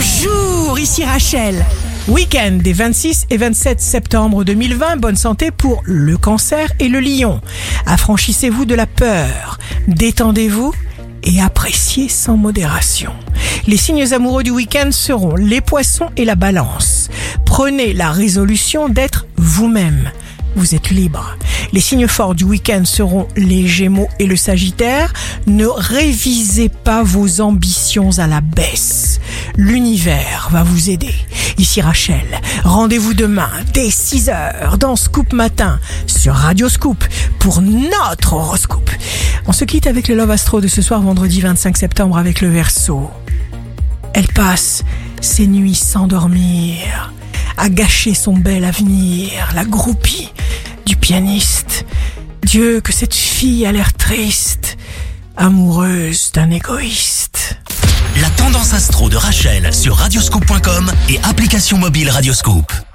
Bonjour, ici Rachel. Week-end des 26 et 27 septembre 2020, bonne santé pour le cancer et le lion. Affranchissez-vous de la peur, détendez-vous et appréciez sans modération. Les signes amoureux du week-end seront les poissons et la balance. Prenez la résolution d'être vous-même. Vous êtes libre. Les signes forts du week-end seront les Gémeaux et le Sagittaire. Ne révisez pas vos ambitions à la baisse. L'univers va vous aider. Ici Rachel, rendez-vous demain dès 6h dans Scoop Matin sur Radio Scoop pour notre horoscope. On se quitte avec le Love Astro de ce soir vendredi 25 septembre avec le Verseau. Elle passe ses nuits sans dormir, à gâcher son bel avenir, la groupie du pianiste. Dieu, que cette fille a l'air triste, amoureuse d'un égoïste. Astro de Rachel sur radioscope.com et application mobile Radioscope.